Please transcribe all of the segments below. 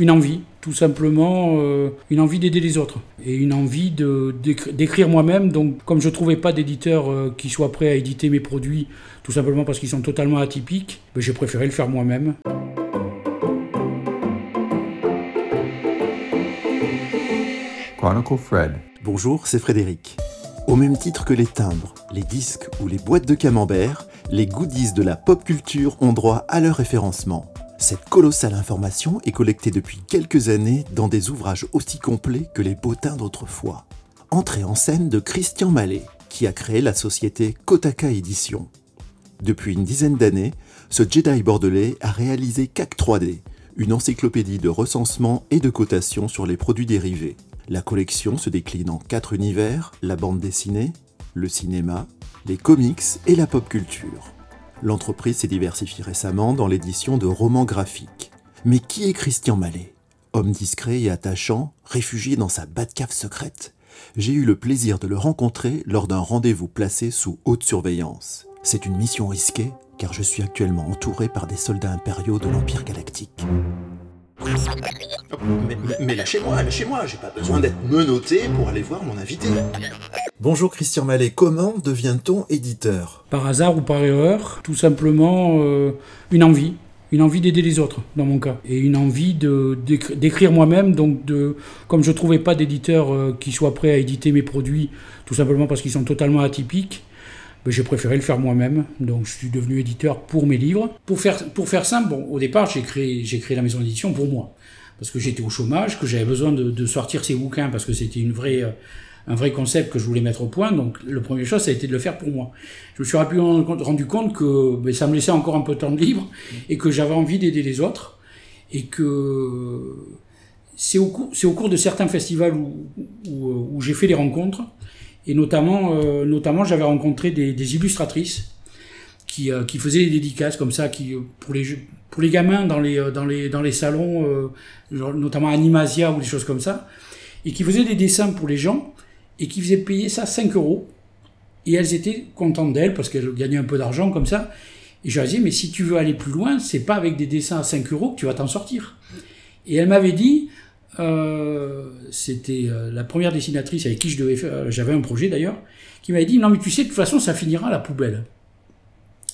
Une envie, tout simplement, euh, une envie d'aider les autres et une envie de, d'écrire moi-même. Donc, comme je ne trouvais pas d'éditeur euh, qui soit prêt à éditer mes produits, tout simplement parce qu'ils sont totalement atypiques, ben, j'ai préféré le faire moi-même. Chronicle Fred. Bonjour, c'est Frédéric. Au même titre que les timbres, les disques ou les boîtes de camembert, les goodies de la pop culture ont droit à leur référencement. Cette colossale information est collectée depuis quelques années dans des ouvrages aussi complets que les bottins d'autrefois. Entrée en scène de Christian Mallet, qui a créé la société Kotaka Édition. Depuis une dizaine d'années, ce Jedi bordelais a réalisé CAC 3D, une encyclopédie de recensement et de cotation sur les produits dérivés. La collection se décline en quatre univers, la bande dessinée, le cinéma, les comics et la pop culture. L'entreprise s'est diversifiée récemment dans l'édition de romans graphiques. Mais qui est Christian Mallet? Homme discret et attachant, réfugié dans sa Batcave secrète. J'ai eu le plaisir de le rencontrer lors d'un rendez-vous placé sous haute surveillance. C'est une mission risquée car je suis actuellement entouré par des soldats impériaux de l'Empire galactique. Mais, lâchez-moi, lâchez-moi, j'ai pas besoin d'être menotté pour aller voir mon invité. Bonjour Christian Mallet, comment devient-on éditeur? Par hasard ou par erreur, tout simplement euh, une envie. Une envie d'aider les autres, dans mon cas. Et une envie d'écrire moi-même. Donc, de, comme je ne trouvais pas d'éditeur euh, qui soit prêt à éditer mes produits, tout simplement parce qu'ils sont totalement atypiques, ben, j'ai préféré le faire moi-même. Donc je suis devenu éditeur pour mes livres. Pour faire, pour faire simple, bon, au départ, j'ai créé, j'ai créé la maison d'édition pour moi. Parce que j'étais au chômage, que j'avais besoin de, sortir ces bouquins, parce que c'était une vraie, euh, un vrai concept que je voulais mettre au point. Donc le premier chose, ça a été de le faire pour moi. Je me suis rendu compte que ben, ça me laissait encore un peu de temps de libre et que j'avais envie d'aider les autres. Et que c'est au, au cours de certains festivals où, où j'ai fait des rencontres et notamment, euh, notamment j'avais rencontré des, illustratrices qui, euh, qui faisaient des dédicaces comme ça, qui, pour, les, pour les gamins dans les, dans les, dans les salons, euh, notamment Animasia ou des choses comme ça, et qui faisaient des dessins pour les gens et qui faisaient payer ça 5 euros. Et elles étaient contentes d'elles parce qu'elles gagnaient un peu d'argent comme ça. Et je leur disais, mais si tu veux aller plus loin, c'est pas avec des dessins à 5 euros que tu vas t'en sortir. Et elle m'avait dit, euh, c'était euh, la première dessinatrice avec qui je devais faire, euh, j'avais un projet d'ailleurs, qui m'avait dit non mais tu sais de toute façon ça finira à la poubelle.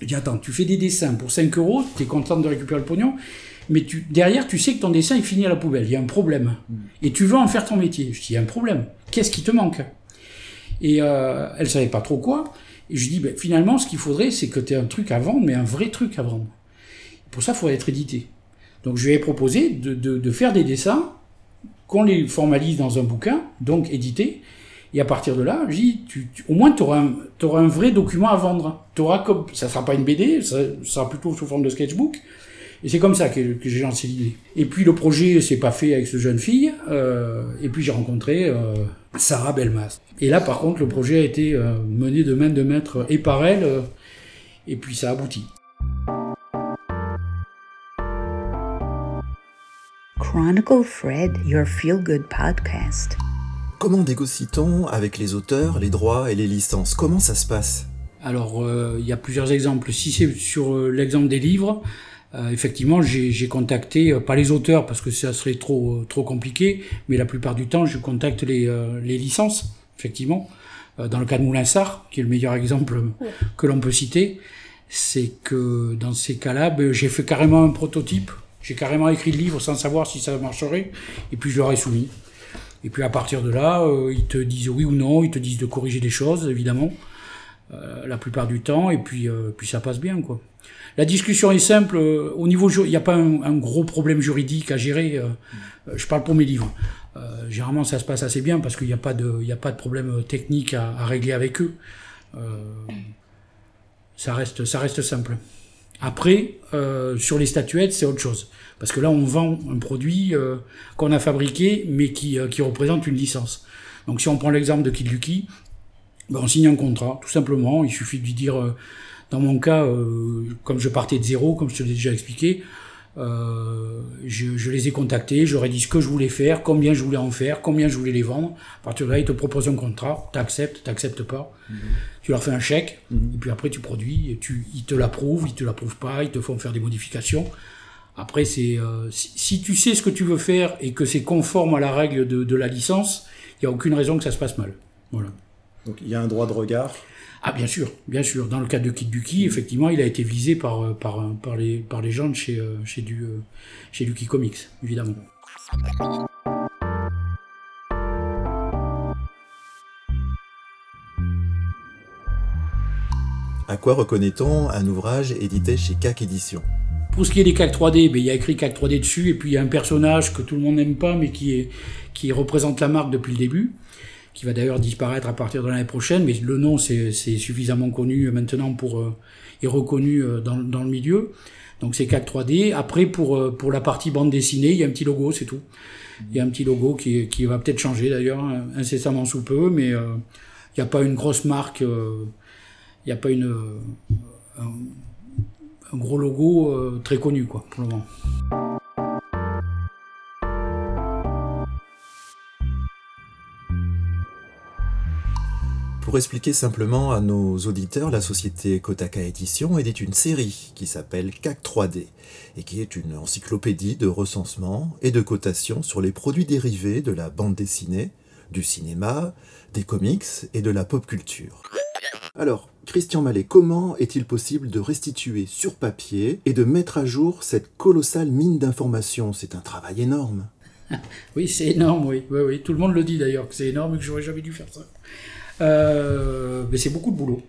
Je dis attends, tu fais des dessins pour 5 euros, tu es contente de récupérer le pognon, mais tu, derrière tu sais que ton dessin il finit à la poubelle, il y a un problème. Mm. Et tu veux en faire ton métier. Je dis il y a un problème, qu'est-ce qui te manque? Et euh, elle savait pas trop quoi. Et je dis ben, finalement ce qu'il faudrait c'est que tu aies un truc à vendre, mais un vrai truc à vendre. Pour ça il faudrait être édité. Donc je lui ai proposé de, de, de faire des dessins qu'on les formalise dans un bouquin, donc édité. Et à partir de là, tu, au moins tu auras, un, vrai document à vendre. Ça sera pas une BD, ça, sera plutôt sous forme de sketchbook. Et c'est comme ça que, j'ai lancé l'idée. Et puis le projet s'est pas fait avec cette jeune fille. Euh, et puis j'ai rencontré euh, Sarah Belmas. Et là par contre le projet a été euh, mené de main de maître et par elle. Et puis ça a Chronicle Fred, your feel-good podcast. Comment négocie-t-on avec les auteurs les droits et les licences? Comment ça se passe? Alors, euh, il y a plusieurs exemples. Si c'est sur euh, l'exemple des livres, euh, effectivement, j'ai contacté, pas les auteurs parce que ça serait trop, trop compliqué, mais la plupart du temps, je contacte les, les licences, effectivement. dans le cas de Moulinsart, qui est le meilleur exemple que l'on peut citer, c'est que dans ces cas-là, ben, j'ai fait carrément un prototype j'ai carrément écrit le livre sans savoir si ça marcherait, et puis je leur ai soumis. Et puis à partir de là, euh, ils te disent oui ou non, ils te disent de corriger des choses, évidemment, euh, la plupart du temps, et puis, euh, puis ça passe bien, quoi. La discussion est simple. au niveau, il n'y a pas un, gros problème juridique à gérer. je parle pour mes livres. généralement, ça se passe assez bien parce qu'il n'y a pas de, il a pas de problème technique à, à régler avec eux. ça reste, ça reste simple. Après, euh, sur les statuettes, c'est autre chose. Parce que là, on vend un produit euh, qu'on a fabriqué, mais qui, euh, qui représente une licence. Donc si on prend l'exemple de Kid ben, on signe un contrat, tout simplement. Il suffit de lui dire, dans mon cas, comme je partais de zéro, comme je te l'ai déjà expliqué, euh, je, je, les ai contactés, j'aurais dit ce que je voulais faire, combien je voulais en faire, combien je voulais les vendre. À partir de là, ils te proposent un contrat, t'acceptes, t'acceptes pas. Mhm. Tu leur fais un chèque, mhm. et puis après tu produis, et tu, ils te l'approuvent, ils te l'approuvent pas, ils te font faire des modifications. Après, c'est euh, si, si tu sais ce que tu veux faire et que c'est conforme à la règle de, de la licence, il n'y a aucune raison que ça se passe mal. Voilà. Donc il y a un droit de regard. Ah bien sûr, bien sûr. Dans le cas de Kid Duki, effectivement, il a été visé par euh, par euh, par les par les gens de chez euh, chez du chez Duki Comics, évidemment. À quoi reconnaît-on un ouvrage édité chez CAC Éditions? Pour ce qui est des CAC 3D, ben, il y a écrit CAC 3D dessus, et puis il y a un personnage que tout le monde n'aime pas, mais qui, est, qui représente la marque depuis le début, qui va d'ailleurs disparaître à partir de l'année prochaine, mais le nom c'est suffisamment connu maintenant pour euh, et reconnu euh, dans, dans le milieu. Donc c'est CAC 3D. Après pour euh, pour la partie bande dessinée, il y a un petit logo, c'est tout. Il y a un petit logo qui, qui va peut-être changer d'ailleurs incessamment sous peu, mais euh, il n'y a pas une grosse marque, euh, il n'y a pas une euh, un, gros logo euh, très connu quoi pour le moment. Pour expliquer simplement à nos auditeurs, la société Kotaka Édition édite une série qui s'appelle CAC 3D et qui est une encyclopédie de recensement et de cotation sur les produits dérivés de la bande dessinée, du cinéma, des comics et de la pop culture. Alors, Christian Mallet, comment est-il possible de restituer sur papier et de mettre à jour cette colossale mine d'informations? C'est un travail énorme. Oui, c'est énorme, oui. oui, oui. Tout le monde le dit d'ailleurs que c'est énorme et que j'aurais jamais dû faire ça. Euh, mais c'est beaucoup de boulot.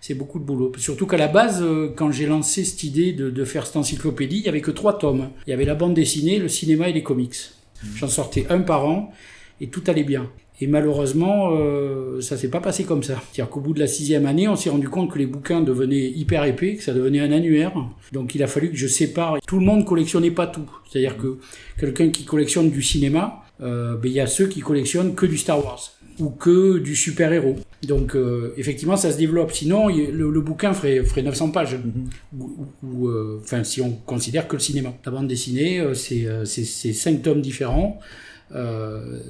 C'est beaucoup de boulot. Surtout qu'à la base, euh, quand j'ai lancé cette idée de, de faire cette encyclopédie, il y avait que trois tomes. Il y avait la bande dessinée, le cinéma et les comics. J'en sortais un par an et tout allait bien. Et malheureusement, euh, ça s'est pas passé comme ça. C'est-à-dire qu'au bout de la sixième année, on s'est rendu compte que les bouquins devenaient hyper épais, que ça devenait un annuaire. Donc il a fallu que je sépare. Tout le monde collectionnait pas tout. C'est-à-dire que quelqu'un qui collectionne du cinéma, euh, ben, il y a ceux qui collectionnent que du Star Wars ou que du super-héros. Donc euh, effectivement, ça se développe. Sinon, le, le bouquin ferait, ferait 900 pages. Ou, ou, euh, enfin, si on considère que le cinéma. La bande dessinée, euh, c'est euh, c'est- c'est cinq tomes différents.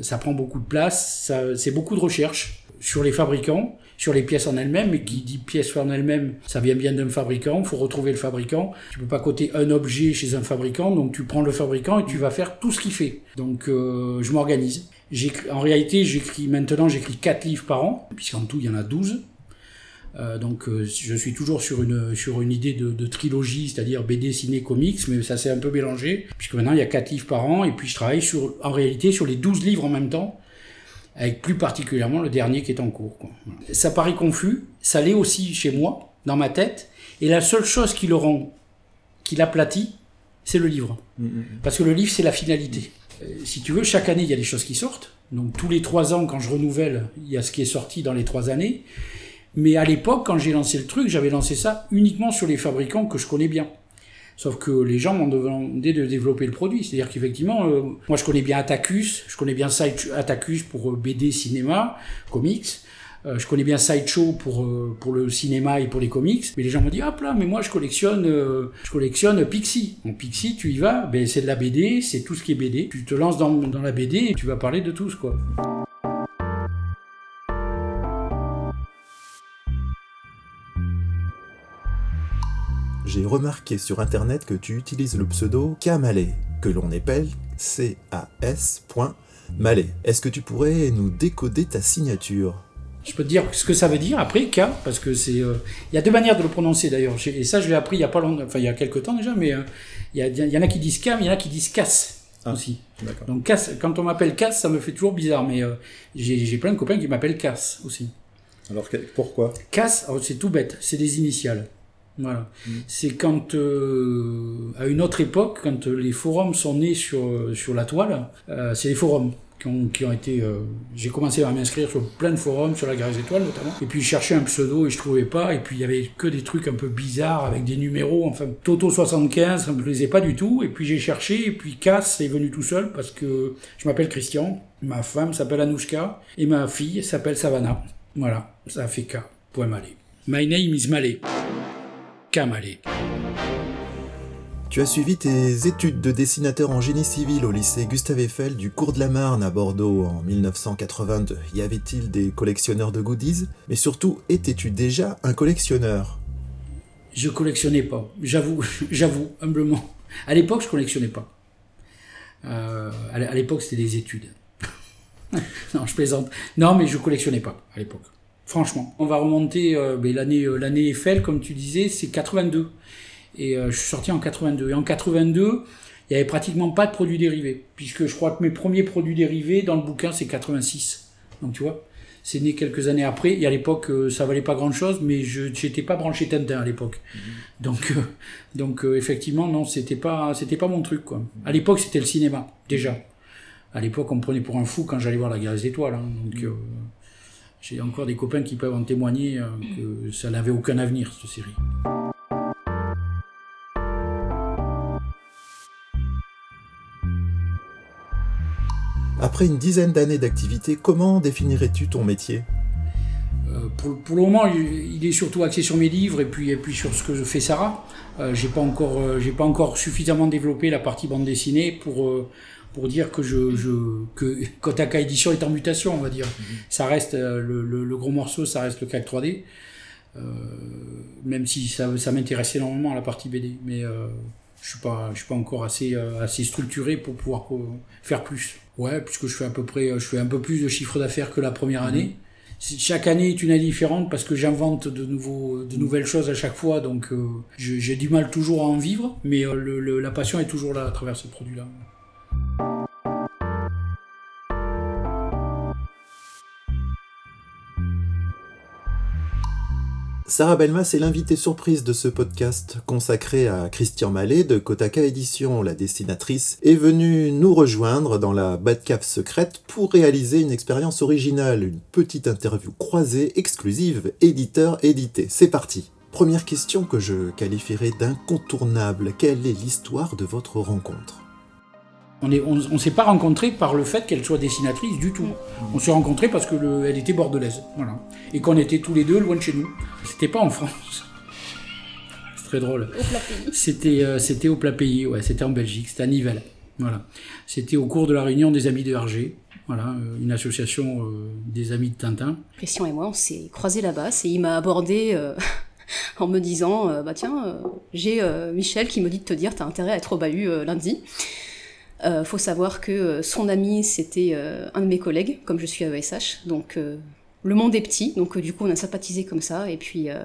Ça prend beaucoup de place. C'est beaucoup de recherche sur les fabricants, sur les pièces en elles-mêmes. Et qui dit pièces en elles-mêmes, ça vient bien d'un fabricant. Il faut retrouver le fabricant. Tu peux pas coter un objet chez un fabricant. Donc tu prends le fabricant et tu vas faire tout ce qu'il fait. Donc euh, je m'organise. En réalité, j'écris maintenant, j'écris 4 livres par an, puisqu'en tout, il y en a 12. Euh, donc euh, je suis toujours sur une sur une idée de, de trilogie, c'est-à-dire BD, ciné, comics, mais ça s'est un peu mélangé puisque maintenant il y a quatre livres par an et puis je travaille sur en réalité sur les 12 livres en même temps avec plus particulièrement le dernier qui est en cours. quoi. Ça paraît confus, ça l'est aussi chez moi dans ma tête et la seule chose qui le rend qui l'aplatit, c'est le livre. Parce que le livre c'est la finalité. Euh, si tu veux, chaque année il y a des choses qui sortent. Donc tous les trois ans quand je renouvelle, il y a ce qui est sorti dans les trois années. Mais à l'époque, quand j'ai lancé le truc, j'avais lancé ça uniquement sur les fabricants que je connais bien. Sauf que les gens m'ont demandé de développer le produit. C'est-à-dire qu'effectivement, euh, moi je connais bien Atacus, je connais bien Side- Atacus pour euh, BD, cinéma, comics. Euh, je connais bien Sideshow pour euh, pour le cinéma et pour les comics. Mais les gens m'ont dit hop là, mais moi je collectionne euh, je collectionne Pixie. En Pixie, tu y vas, ben c'est de la BD, c'est tout ce qui est BD. Tu te lances dans, dans la BD et tu vas parler de tous quoi. J'ai remarqué sur internet que tu utilises le pseudo K-Mallet, que l'on appelle C-A-S.Mallet. Est-ce que tu pourrais nous décoder ta signature? Je peux te dire ce que ça veut dire après K parce que c'est euh, il y a deux manières de le prononcer d'ailleurs. Et ça je l'ai appris il y a pas longtemps enfin il y a quelques temps déjà mais euh, il y, y en a qui disent K mais il y en a qui disent casse Ah. aussi. donc casse quand on m'appelle casse ça me fait toujours bizarre mais euh, j'ai plein de copains qui m'appellent casse aussi. Alors pourquoi? Casse oh, c'est tout bête c'est des initiales. Voilà. C'est quand euh, à une autre époque quand les forums sont nés sur sur la toile euh, c'est les forums qui ont, été. euh, j'ai commencé à m'inscrire sur plein de forums, sur la Grèce étoile notamment. Et puis je cherchais un pseudo et je trouvais pas. Et puis il y avait que des trucs un peu bizarres avec des numéros. Enfin, Toto 75, ça me plaisait pas du tout. Et puis j'ai cherché. Et puis Cass est venu tout seul parce que je m'appelle Christian. Ma femme s'appelle Anouchka. Et ma fille s'appelle Savannah. Voilà, ça fait K. Point Malé. My name is Malé. K Malé. Tu as suivi tes études de dessinateur en génie civil au lycée Gustave Eiffel du cours de la Marne à Bordeaux en 1982. Y avait-il des collectionneurs de goodies? Mais surtout, étais-tu déjà un collectionneur? Je collectionnais pas. J'avoue, j'avoue, humblement. À l'époque, je collectionnais pas. Euh, à l'époque, c'était des études. non, je plaisante. Non, mais je collectionnais pas à l'époque. Franchement, on va remonter euh, ben, euh, l'année Eiffel, comme tu disais, c'est 82. Et euh, je suis sorti en 82. Et en 82, il y avait pratiquement pas de produits dérivés, puisque je crois que mes premiers produits dérivés dans le bouquin, c'est 86. Donc tu vois, c'est né quelques années après. Et à l'époque, euh, ça valait pas grand-chose, mais je n'étais pas branché Tintin à l'époque. Donc, euh, donc euh, effectivement, non, c'était pas, c'était pas mon truc quoi. À l'époque, c'était le cinéma déjà. À l'époque, on me prenait pour un fou quand j'allais voir la guerre des étoiles. hein. donc, euh, j'ai encore des copains qui peuvent en témoigner que ça n'avait aucun avenir cette série. Après une dizaine d'années d'activité, comment définirais-tu ton métier? Euh, pour, pour le moment, il est surtout axé sur mes livres et puis, et puis sur ce que fait Sarah. Euh, j'ai pas encore, euh, j'ai pas encore suffisamment développé la partie bande dessinée pour euh, pour dire que je, je que Kotaka Édition est en mutation, on va dire. Ça reste euh, le, le, le gros morceau, ça reste le CAC 3D. Euh, même si ça, ça m'intéresse énormément la partie BD, mais euh, je suis pas, je suis pas encore assez euh, assez structuré pour pouvoir euh, faire plus. Ouais, puisque je fais à peu près, je fais un peu plus de chiffre d'affaires que la première année. C'est- Chaque année est une année différente parce que j'invente de, nouveaux, de nouvelles choses à chaque fois, donc euh, j'ai du mal toujours à en vivre, mais euh, le- le- la passion est toujours là à travers ce produit-là. Sarah Belmas est l'invitée surprise de ce podcast consacré à Christian Mallet de Kotaka Édition. La dessinatrice est venue nous rejoindre dans la Batcave secrète pour réaliser une expérience originale, une petite interview croisée exclusive éditeur-édité. C'est parti. Première question que je qualifierais d'incontournable. Quelle est l'histoire de votre rencontre? On ne on, on s'est pas rencontrés par le fait qu'elle soit dessinatrice du tout. On s'est rencontrés parce que le- elle était bordelaise, voilà, et qu'on était tous les deux loin de chez nous. C'était pas en France. C'est très drôle. C'était euh, c'était au plat pays, ouais, c'était en Belgique, c'était à Nivelles. Voilà. C'était au cours de la réunion des Amis de Hergé, voilà, euh, une association euh, des Amis de Tintin. Christian et moi, on s'est croisés là-bas et il m'a abordé euh, en me disant Bah tiens, j'ai Michel qui me dit de te dire, t'as intérêt à être au bahut lundi. Euh, faut savoir que euh, son ami, c'était euh, un de mes collègues, comme je suis à ESH. Donc euh, le monde est petit, donc euh, du coup on a sympathisé comme ça et puis euh,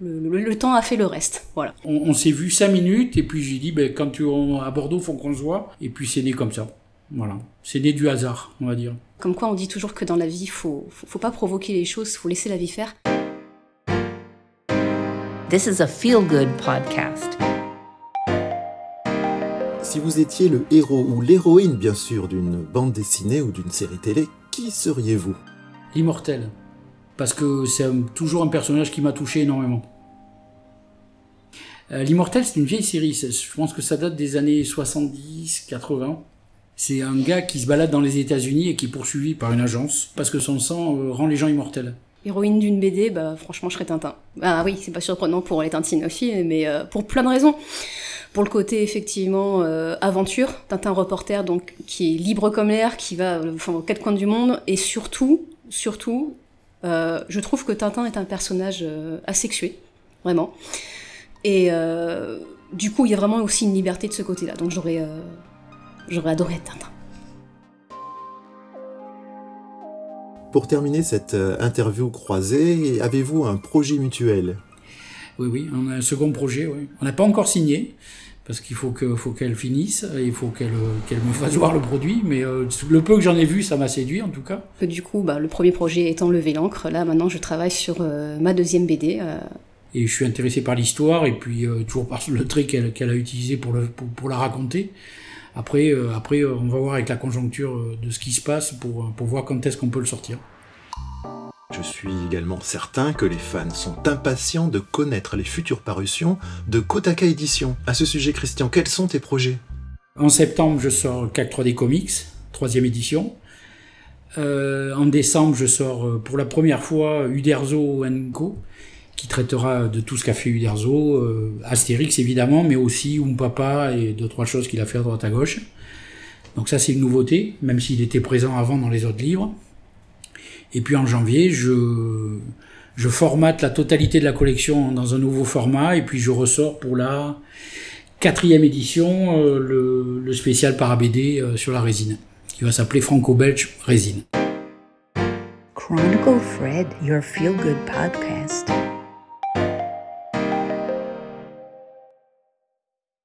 le, le- le temps a fait le reste. Voilà. On, on s'est vu cinq minutes et puis j'ai dit ben, quand tu es à Bordeaux, faut qu'on se voit. Et puis c'est né comme ça. Voilà. C'est né du hasard, on va dire. Comme quoi on dit toujours que dans la vie, faut, faut, faut pas provoquer les choses, faut laisser la vie faire. This is a feel good podcast. Si vous étiez le héros ou l'héroïne, bien sûr, d'une bande dessinée ou d'une série télé, qui seriez-vous? L'immortel. Parce que c'est toujours un personnage qui m'a touché énormément. Euh, L'immortel, c'est une vieille série. C'est- Je pense que ça date des années 70, 80. C'est un gars qui se balade dans les États-Unis et qui est poursuivi par une agence parce que son sang euh, rend les gens immortels. Héroïne d'une BD, bah franchement je serais Tintin. Ah oui, c'est pas surprenant pour les tintinophiles, mais euh, pour plein de raisons. Pour le côté effectivement euh, aventure, Tintin reporter donc qui est libre comme l'air, qui va euh, enfin, aux quatre coins du monde, et surtout, surtout, euh, je trouve que Tintin est un personnage asexué, vraiment. Et du coup, il y a vraiment aussi une liberté de ce côté-là. Donc j'aurais, adoré Tintin. Pour terminer cette interview croisée, avez-vous un projet mutuel? Oui, oui, on a un second projet. Oui. On n'a pas encore signé parce qu'il faut que faut qu'elle finisse, il faut qu'elle me fasse voir le produit. Mais euh, le peu que j'en ai vu, ça m'a séduit en tout cas. Du coup, bah, le premier projet étant lever l'encre, là maintenant je travaille sur euh, ma deuxième BD. euh, Et je suis intéressé par l'histoire et puis toujours par le trait qu'elle a utilisé pour, le, pour, pour la raconter. Après, après on va voir avec la conjoncture de ce qui se passe pour, pour voir quand est-ce qu'on peut le sortir. Je suis également certain que les fans sont impatients de connaître les futures parutions de Kotaka Édition. À ce sujet, Christian, quels sont tes projets? En septembre, je sors CAC 3D Comics, troisième édition. Euh, en décembre, je sors euh, pour la première fois Uderzo Co, qui traitera de tout ce qu'a fait Uderzo, euh, Astérix évidemment, mais aussi Papa et deux trois choses qu'il a fait à droite à gauche. Donc ça c'est une nouveauté, même s'il était présent avant dans les autres livres. Et puis en janvier, je, je formate la totalité de la collection dans un nouveau format, et puis je ressors pour la quatrième édition, euh, le, spécial Parabédé euh, sur la résine, qui va s'appeler Franco-Belge Résine. Chronicle Fred, your feel good podcast.